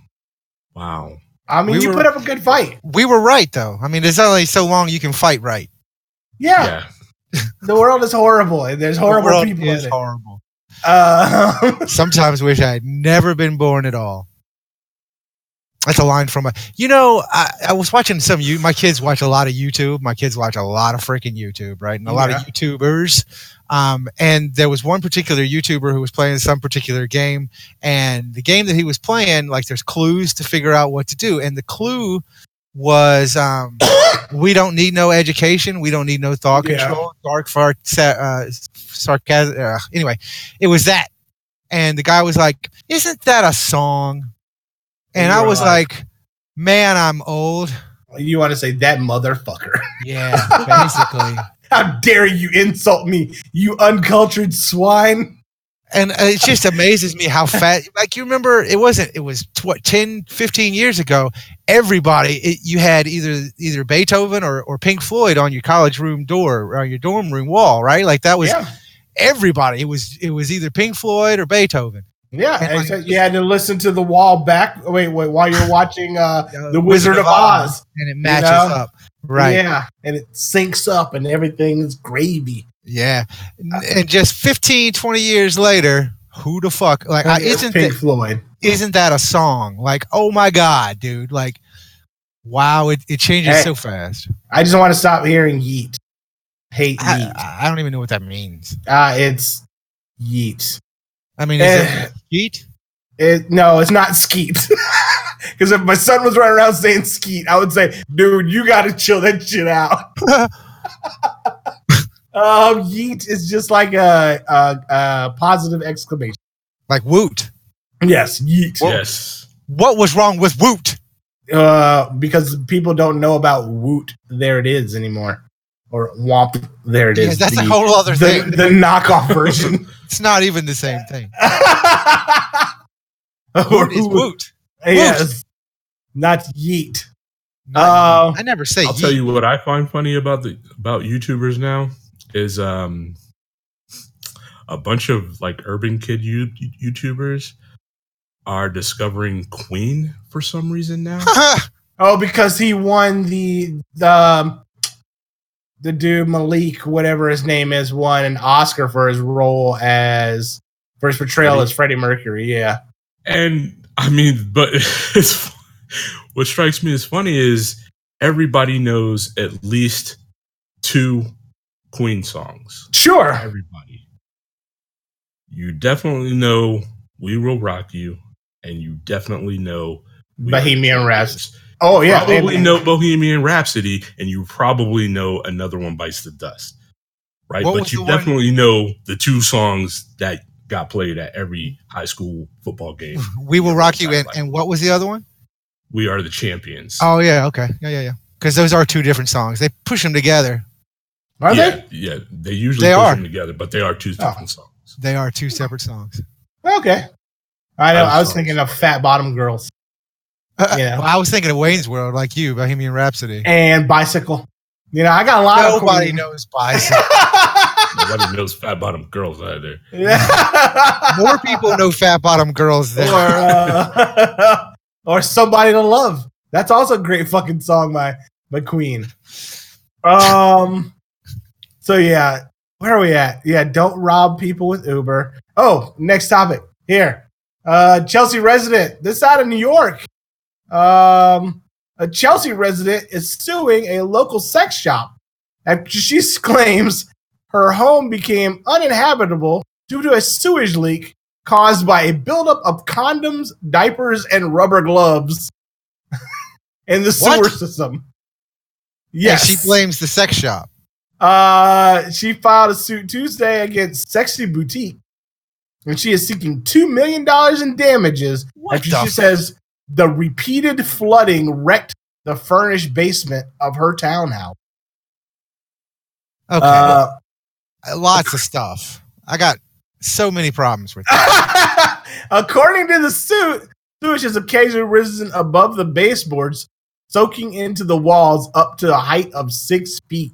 wow. I mean, We you were- put up a good fight. we were right, though. I mean, there's only so long you can fight right. Yeah, Yeah, the world is horrible, and there's horrible The world people is in it. horrible. Uh, Sometimes wish I had never been born at all. That's a line from a. You know, I, I was watching some. You, my kids watch a lot of YouTube. My kids watch a lot of freaking YouTube, right? And a lot of YouTubers. Um, and there was one particular YouTuber who was playing some particular game, and the game that he was playing, like, there's clues to figure out what to do, and the clue was, um, we don't need no education, we don't need no thought Yeah. control, dark fart, uh, sarcasm. Uh, anyway, it was that, and the guy was like, "Isn't that a song?" And I was like- like, "Man, I'm old." you want to say that motherfucker? Yeah, basically. How dare you insult me, you uncultured swine? and uh, it just amazes me how fat, like you remember it wasn't it was what 10 15 years ago everybody it, you had either either beethoven or, or pink floyd on your college room door or on your dorm room wall right like that was yeah, everybody it was it was either pink floyd or beethoven yeah. Like- so you had to listen to the wall back. Wait, wait, while you're watching uh, Uh, the Wizard of Oz. and it matches know? up right yeah, and it syncs up, and everything is gravy. Yeah, and just 15 20 years later who the fuck like I, isn't Pink that, Floyd? isn't that a song like oh my god dude like wow it, it changes Hey. so fast I just want to stop hearing yeet. Hate I, yeet. I don't even know what that means. Uh, it's yeet. I mean, is Eh. it skeet? It, no, it's not skeet. Because if my son was running around saying skeet, I would say, dude, you got to chill that shit out. um, yeet is just like a, a, a positive exclamation. Like woot. Yes, yeet. yes. What was wrong with woot? Uh, because people don't know about woot. There it is anymore. Or womp. There it is. Yeah, is. that's a whole other the, thing. the knockoff version. It's not even the same thing. or Woot is woot. Yes. Not yeet. Not- Uh, I never say. I'll tell you what I find funny about the about YouTubers now is um a bunch of like urban kid you, YouTubers are discovering Queen for some reason now. Oh, because he won the the um, the dude Malek, whatever his name is, won an Oscar for his role as for his portrayal Freddie. as Freddie Mercury. Yeah, And I mean, but it's, what strikes me as funny is everybody knows at least two Queen songs. Sure. Everybody. You definitely know We Will Rock You, and you definitely know We Bohemian Rhapsody. Champions. Oh yeah. probably and- know Bohemian Rhapsody, and you probably know another one bites the dust, right? What but you the one- definitely know the two songs that got played at every high school football game. We will rock you. And, and what was the other one? We are the champions. Oh yeah, okay, yeah, yeah, yeah. Because those are two different songs. They push them together. Are yeah, they? yeah, they usually They push are. them together, but they are two oh. different songs. They are two separate songs. Okay. I know. I'm I was thinking of Fat Bottom Girls Yeah. Well, I was thinking of Wayne's World, like you, Bohemian Rhapsody. and Bicycle. You know, I got a lot of Nobody Queen. knows Bicycle. Nobody knows fat bottom girls either. Yeah. More people know Fat Bottom Girls or than uh, or somebody to love. That's also a great fucking song by by Queen. Um. So yeah, where are we at? Yeah, don't rob people with Uber. Oh, next topic here. Uh, Chelsea resident. This out of New York. Um, a Chelsea resident is suing a local sex shop after she claims her home became uninhabitable due to a sewage leak caused by a buildup of condoms, diapers, and rubber gloves in the What? sewer system. And Yes. she blames the sex shop. Uh, she filed a suit Tuesday against Sexy Boutique, and she is seeking $2 million in damages What after the she f- says the repeated flooding wrecked the furnished basement of her townhouse. Okay, Uh, lots of stuff. I got so many problems with that. According to the suit, sewage has occasionally risen above the baseboards, soaking into the walls up to a height of six feet.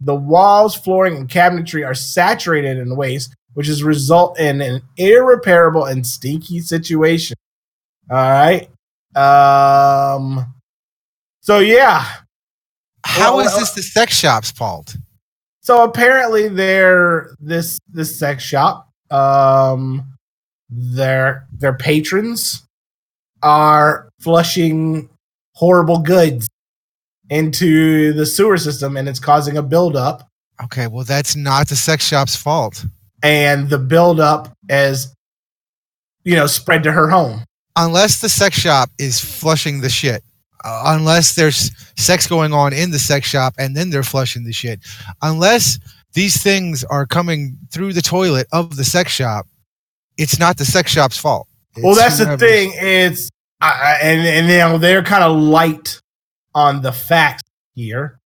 The walls, flooring, and cabinetry are saturated in waste, which has result in an irreparable and stinky situation. All right. Um. So yeah. How Well, is this the sex shop's fault? So apparently, they're this this sex shop. Um, their their patrons are flushing horrible goods into the sewer system, and it's causing a buildup. Okay, well, that's not the sex shop's fault. And the buildup is, you know, spread to her home. Unless the sex shop is flushing the shit. Uh, unless there's sex going on in the sex shop and then they're flushing the shit. Unless these things are coming through the toilet of the sex shop, it's not the sex shop's fault. well, It's that's the thing. It's I- and and you know they're kind of light on the facts here.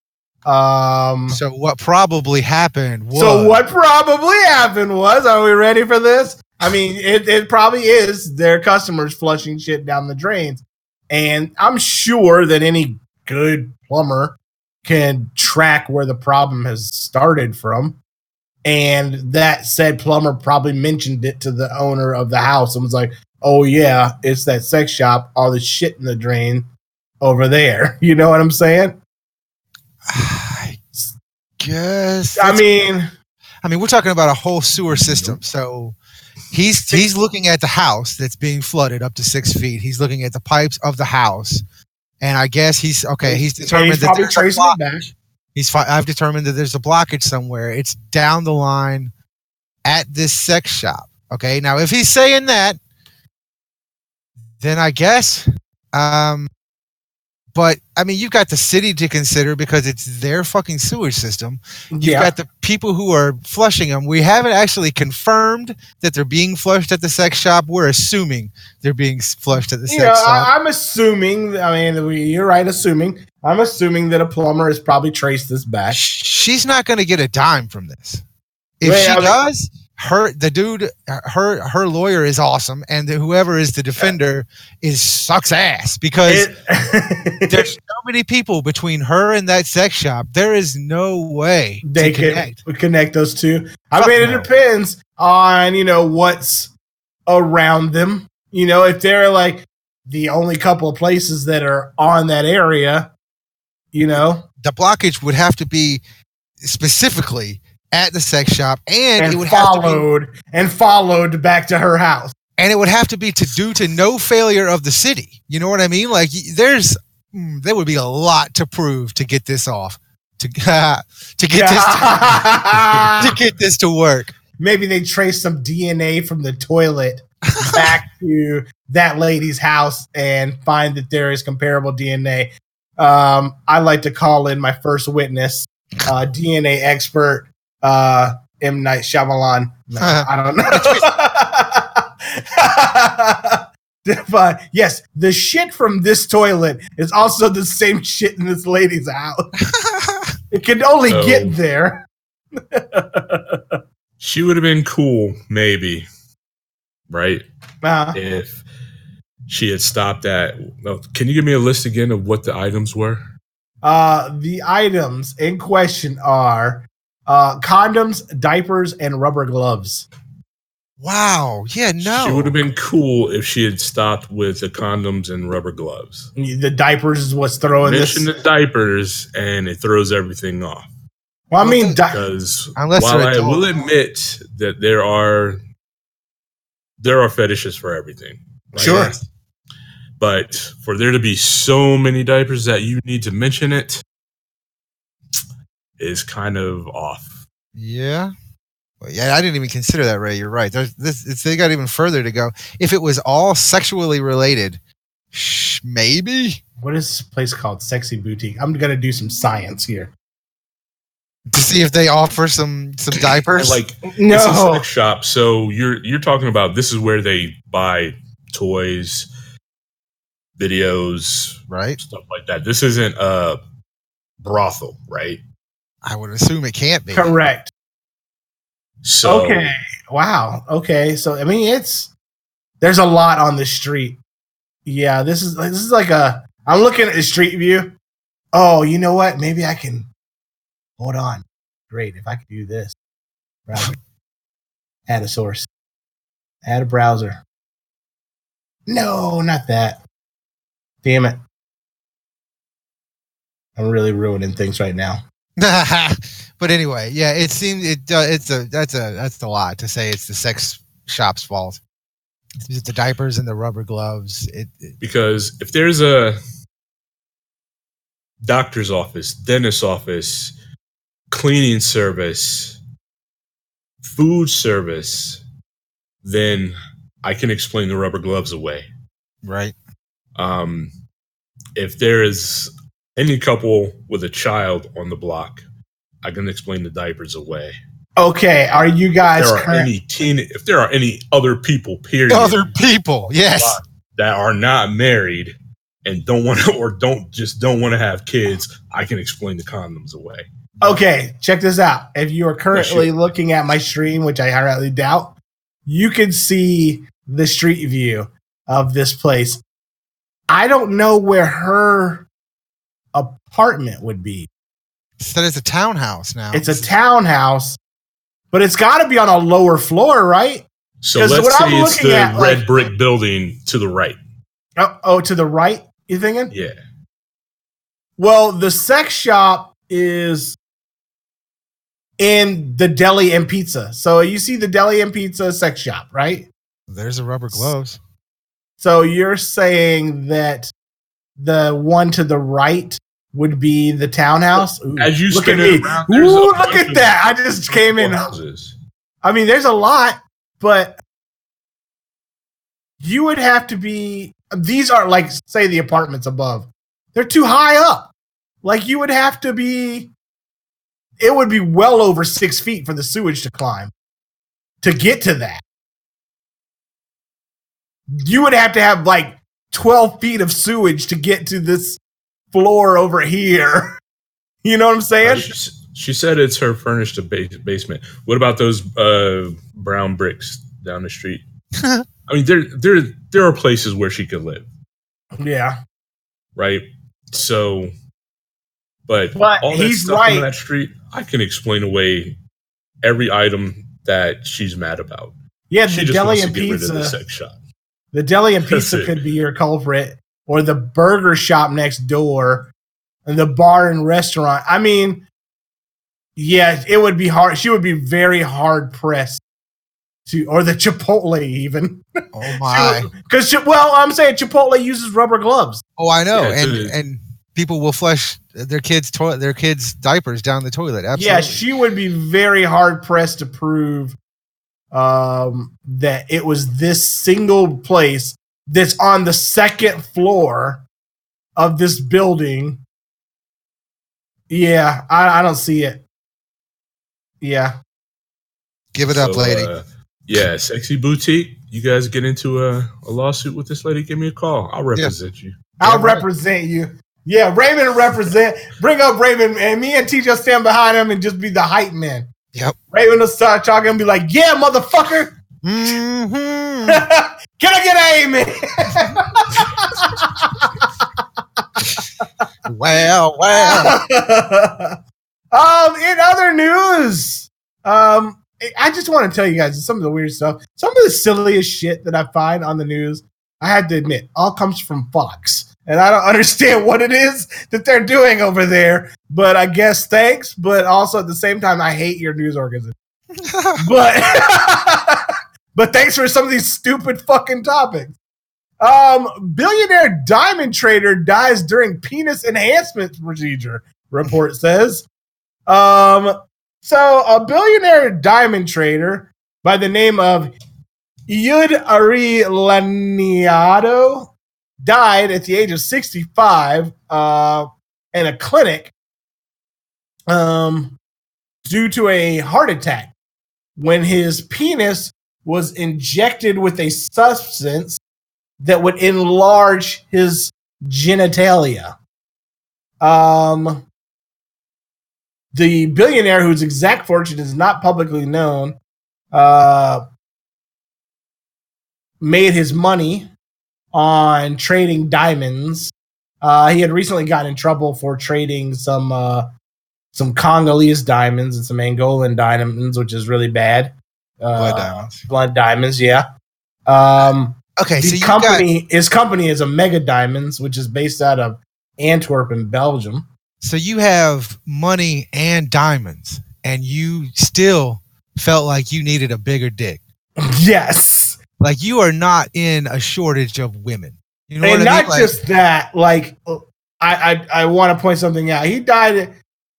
Um, So what probably happened was So what probably happened was, are we ready for this? I mean, it, it probably is their customers flushing shit down the drains. And I'm sure that any good plumber can track where the problem has started from. And that said plumber probably mentioned it to the owner of the house and was like, oh, yeah, it's that sex shop, all the shit in the drain over there. You know what I'm saying? I guess. I mean, I mean, we're talking about a whole sewer system. So he's he's looking at the house that's being flooded up to six feet. He's looking at the pipes of the house, and I guess he's okay. He's determined he's that there's a blockage. He's fi- I've determined that there's a blockage somewhere. It's down the line at this sex shop. Okay, now if he's saying that, then I guess. Um, but I mean, you've got the city to consider because it's their fucking sewage system. You've Yeah. got the people who are flushing them. We haven't actually confirmed that they're being flushed at the sex shop. We're assuming they're being flushed at the you sex know, shop. I, I'm assuming. I mean, you're right. Assuming. I'm assuming that a plumber has probably traced this back. She's not going to get a dime from this. If Wait, she I mean- does, her the dude, her her lawyer is awesome, and the, whoever is the defender is sucks ass because It- there's so many people between her and that sex shop. There is no way they can connect. connect. those two. I Fuck mean, it depends on you know what's around them. You know, if they're like the only couple of places that are on that area, you know, The blockage would have to be specifically at the sex shop, and, it and would have to be followed and followed back to her house. and it would have to be to due to no failure of the city. You know what I mean? Like there's mm, there would be a lot to prove to get this off to to get this to, to get this to work. Maybe they trace some DNA from the toilet back to that lady's house and find that there is comparable DNA. Um, I like to call in my first witness, uh, DNA expert, uh, M. Night Shyamalan. No, I don't know. but yes, the shit from this toilet is also the same shit in this lady's house. It can only Oh. get there. She would have been cool, maybe, right? Uh, If she had stopped at. No, can you give me a list again of what the items were? Uh, the items in question are uh, condoms, diapers, and rubber gloves. Wow. Yeah. No. She would have been cool if she had stopped with the condoms and rubber gloves. The diapers is what's throwing this. Mention the diapers, and it throws everything off. Well, I mean, di- Because Unless while I will admit that there are there are fetishes for everything. right? Sure. But for there to be so many diapers that you need to mention it is kind of off. Yeah. Well, yeah, I didn't even consider that, Ray. You're right. There's this. It's, they got even further to go. If it was all sexually related, sh- maybe what is this place called? Sexy Boutique. I'm gonna do some science here. to see if they offer some some diapers. Like it's a No, sex shop, so you're you're talking about this is where they buy toys, videos, right? stuff like that. This isn't a brothel, right? I would assume it can't be. correct. So okay. Wow. Okay. So I mean, it's there's a lot on the street. Yeah. This is this is like a. I'm looking at the street view. Oh, you know what? Maybe I can. Hold on. Great. If I could do this. Browser. Add a source. Add a browser. No, not that. Damn it. I'm really ruining things right now. but anyway, yeah, it seems it. Uh, it's a that's a that's a lot to say. It's the sex shop's fault. It's the diapers and the rubber gloves. It, it because if there's a doctor's office, dentist's office, cleaning service, food service, then I can explain the rubber gloves away. right. Um, if there is any couple with a child on the block, I can explain the diapers away. Okay. Are you If guys there are current? any teen, if there are any other people, period, Other people, yes. that are not married and don't want to, or don't just don't want to have kids, I can explain the condoms away. Okay, check this out. If you are currently shoot. looking at my stream, which I highly doubt, you can see the street view of this place. I don't know where her apartment would be. Said it's a townhouse now. It's a townhouse, but it's got to be on a lower floor, right? So let's what say I'm it's the at, red like- brick building to the right. Oh, oh, to the right, you thinking? Yeah. Well, the sex shop is in the deli and pizza. So you see the deli and pizza sex shop, right? There's the rubber gloves. So you're saying that the one to the right would be the townhouse? Ooh, As you look at me. around, Ooh, look at that. I just came in. houses. I mean, there's a lot, but you would have to be. These are like, say, the apartments above. They're too high up. Like you would have to be. It would be well over six feet for the sewage to climb to get to that. You would have to have like twelve feet of sewage to get to this floor over here. You know what I'm Uh, saying? she, she said it's her furnished a base, basement. What about those uh, brown bricks down the street? I mean, there there there are places where she could live, Yeah. right? So, but, But all that he's stuff right. on that street, I can explain away every item that she's mad about. Yeah, She the just deli wants to and get rid of the pizza. sex shop. The deli and pizza could be your culprit, or the burger shop next door, and the bar and restaurant. I mean, yeah, it would be hard. She would be very hard pressed to or the Chipotle even. Oh my! Because well, I'm saying Chipotle uses rubber gloves. Oh, I know, Yeah, and dude. and people will flush their kids' toilet, their kids' diapers down the toilet. Absolutely. Yeah, she would be very hard pressed to prove um, that it was this single place that's on the second floor of this building. Yeah, I, I don't see it. Yeah. Give it up, So, lady. uh, yeah, sexy boutique. You guys get into a, a lawsuit with this lady? Give me a call. I'll represent you. I'll Yeah, right. represent you. Yeah, Raymond represent. Bring up Raymond, and me and TJ will stand behind him and just be the hype man. Yep. Raymond will start talking and be like, "Yeah, motherfucker, Mm-hmm. can I get an amen?" Well, well. um, in other news, um, I just want to tell you guys some of the weird stuff. Some of the silliest shit that I find on the news, I had to admit, all comes from Fox. And I don't understand what it is that they're doing over there. But I guess thanks. But also at the same time, I hate your news organization. But but thanks for some of these stupid fucking topics. Um, billionaire diamond trader dies during penis enhancement procedure. Report says. Um, so a billionaire diamond trader by the name of Yud Ari Laniado died at the age of 65 uh, in a clinic um, due to a heart attack when his penis was injected with a substance that would enlarge his genitalia. Um, the billionaire whose exact fortune is not publicly known uh, made his money on trading diamonds. Uh, he had recently gotten in trouble for trading some uh, some Congolese diamonds and some Angolan diamonds, which is really bad. Uh, Blood diamonds. Blood diamonds, yeah. Um, Okay, so you got company, his company is a Mega Diamonds, which is based out of Antwerp in Belgium. so you have money and diamonds, and you still felt like you needed a bigger dick. yes. Like you are not in a shortage of women. You know and what I not mean? Like, just that, like I I, I want to point something out. He died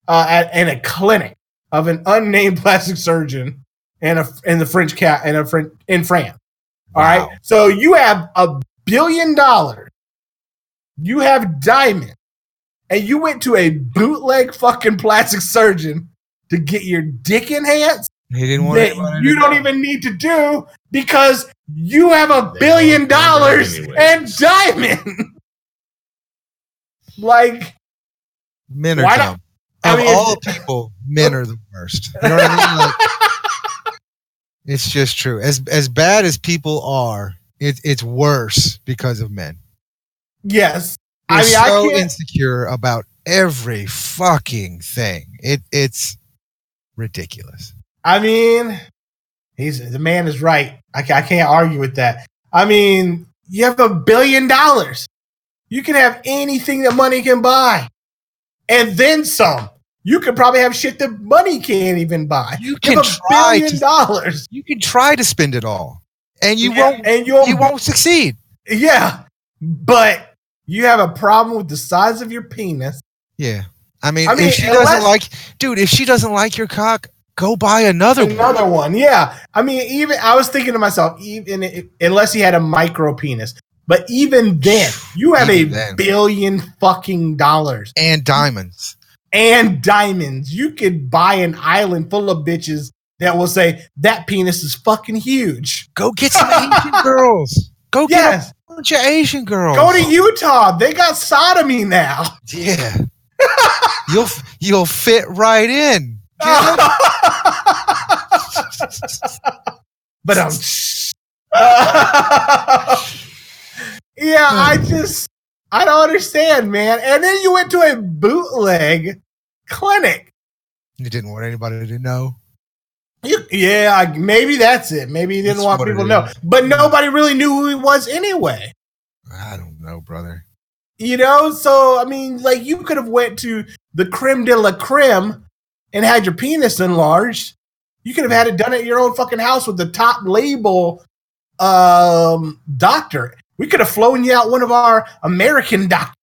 uh, at in a clinic of an unnamed plastic surgeon in a in the French cat in a French in France. All right, Wow. so you have a billion dollars, you have diamond, and you went to a bootleg fucking plastic surgeon to get your dick enhanced he didn't want that you don't even need to do because you have a They billion don't do that dollars and diamond. like, Men are dumb. I Of mean, all people, men are the worst. You know what I mean? Like, it's just true. As as bad as people are, it, it's worse because of men. yes. We're I mean, I so can't. insecure about every fucking thing. It it's ridiculous. I mean, he's the man is right. I, I can't argue with that. I mean, you have a billion dollars. You can have anything that money can buy, and then some. You could probably have shit that money can't even buy. You You can have a try billion to- dollars. You can try to spend it all, and you and, won't. And you won't. You won't succeed. Yeah, but you have a problem with the size of your penis. Yeah. I mean, I mean, if she unless- doesn't like, dude, if she doesn't like your cock, go buy another one. Another one, yeah. I mean, even I was thinking to myself, even unless he had a micro penis, but even then, you have Even a then. billion fucking dollars And diamonds. and diamonds. You could buy an island full of bitches that will say that penis is fucking huge. Go get some Asian girls. Go get Yes, a bunch of Asian girls. go to Utah. They got sodomy now. Yeah. you'll you'll fit right in. but um, yeah, I just I don't understand, man. And then you went to a bootleg clinic. You didn't want anybody to know. You, yeah, I- maybe that's it. Maybe he didn't That's want people to know, but nobody really knew who he was anyway. I don't know, brother. You know, so I mean, like you could have went to the creme de la creme and had your penis enlarged, You could have had it done at your own fucking house with the top label um, doctor. We could have flown you out one of our American doctors.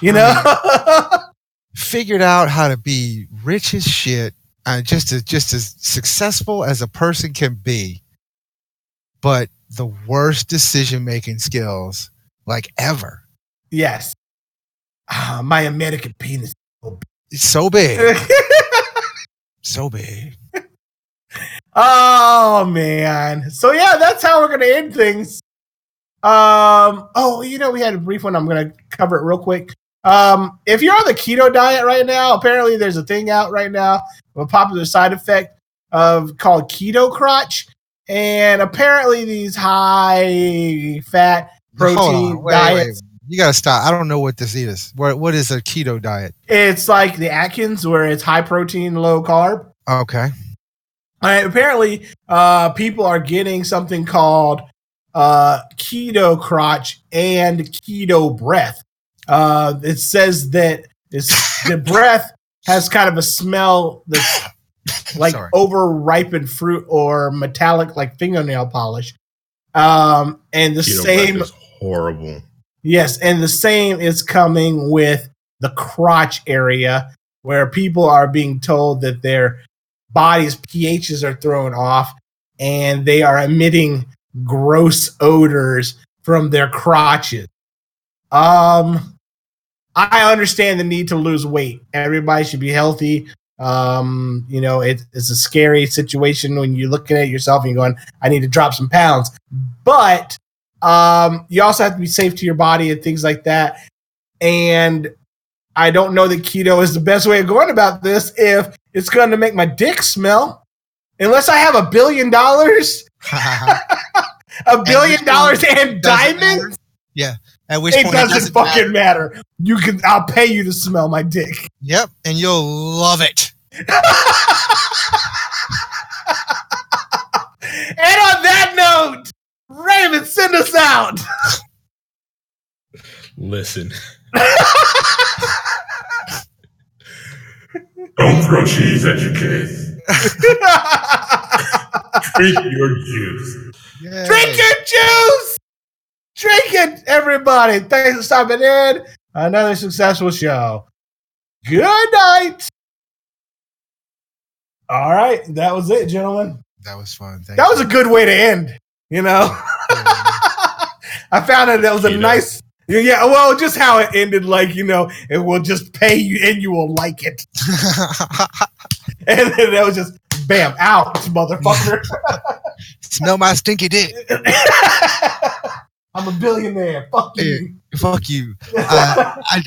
You know? Figured out how to be rich as shit and just as just as successful as a person can be, but the worst decision making skills like ever. yes. Ah, my American penis. It's so big, so big. Oh man. So yeah, that's how we're gonna end things. Um oh you know we had a brief one. I'm gonna cover it real quick. Um if you're on the keto diet right now, apparently there's a thing out right now, a popular side effect of called keto crotch. And apparently these high fat protein on, wait, diets. wait. You gotta stop. I don't know what this is. What what is a keto diet? It's like the Atkins where it's high protein, low carb. Okay. All right, apparently, uh, people are getting something called uh, keto crotch and keto breath. Uh, it says that it's, the breath has kind of a smell that's like Sorry. over ripened fruit or metallic, like fingernail polish. Um, and the Keto same, breath is horrible. Yes, and the same is coming with the crotch area where people are being told that their body's pHs are thrown off and they are emitting gross odors from their crotches. Um I understand the need to lose weight. Everybody should be healthy. Um, you know, it, it's a scary situation when you're looking at yourself and you're going, I need to drop some pounds. But um, you also have to be safe to your body and things like that. And I don't know that keto is the best way of going about this if it's going to make my dick smell. Unless I have a billion dollars, a billion dollars and diamonds, matter. Yeah. At which it point doesn't, fucking matter. matter. You can, I'll pay you to smell my dick. Yep, and you'll love it. and on that note, Raven, send us out. Listen. Don't throw cheese at your kids. Drink your juice. Yay. Drink your juice. Drink it, everybody. Thanks for stopping in. Another successful show. Good night. All right, that was it, gentlemen. That was fun. Thank That was a good way to end. You know. I found that that was a nice. Yeah, well, just how it ended, like you know, it will just pay you and you will like it, and then that was just bam out, motherfucker. Smell my stinky dick. I'm a billionaire. Fuck you. Fuck you. Uh, I,